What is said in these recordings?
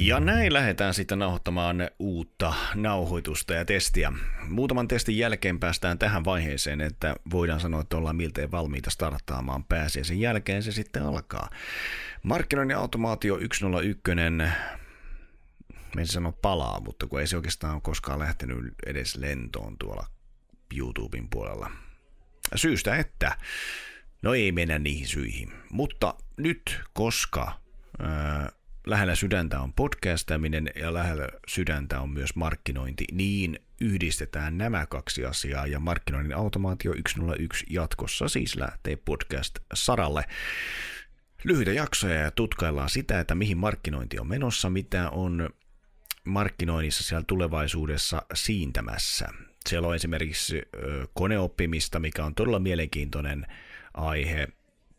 Ja näin lähdetään sitten nauhoittamaan uutta nauhoitusta ja testiä. Muutaman testin jälkeen päästään tähän vaiheeseen, että voidaan sanoa, että ollaan miltei valmiita starttaamaan pääsiä. Sen jälkeen se sitten alkaa. Markkinoinnin automaatio 101 me en sano palaa, mutta kun ei se oikeastaan ole koskaan lähtenyt edes lentoon tuolla YouTuben puolella. Syystä, että no ei mennä niihin syihin. Mutta nyt, koska ää, lähellä sydäntä on podcastaminen ja lähellä sydäntä on myös markkinointi, niin yhdistetään nämä kaksi asiaa ja markkinoinnin automaatio 101 jatkossa siis lähtee podcast-saralle. Lyhyitä jaksoja ja tutkaillaan sitä, että mihin markkinointi on menossa, mitä on markkinoinnissa siellä tulevaisuudessa siintämässä. Siellä on esimerkiksi koneoppimista, mikä on todella mielenkiintoinen aihe,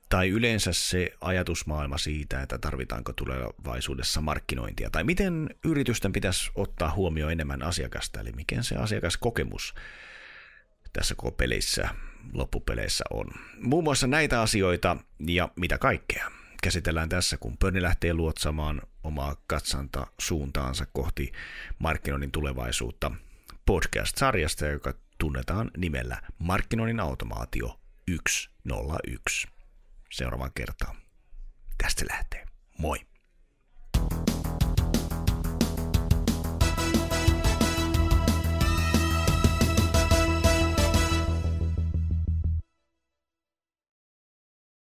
tai yleensä se ajatusmaailma siitä, että tarvitaanko tulevaisuudessa markkinointia, tai miten yritysten pitäisi ottaa huomioon enemmän asiakasta, eli mikä se asiakaskokemus tässä koko pelissä, loppupeleissä on. Muun muassa näitä asioita ja mitä kaikkea käsitellään tässä, kun Pörni lähtee luotsamaan omaa katsanta suuntaansa kohti markkinoinnin tulevaisuutta podcast-sarjasta, joka tunnetaan nimellä Markkinoinnin automaatio 101. Seuraavaan kertaan. Tästä lähtee. Moi!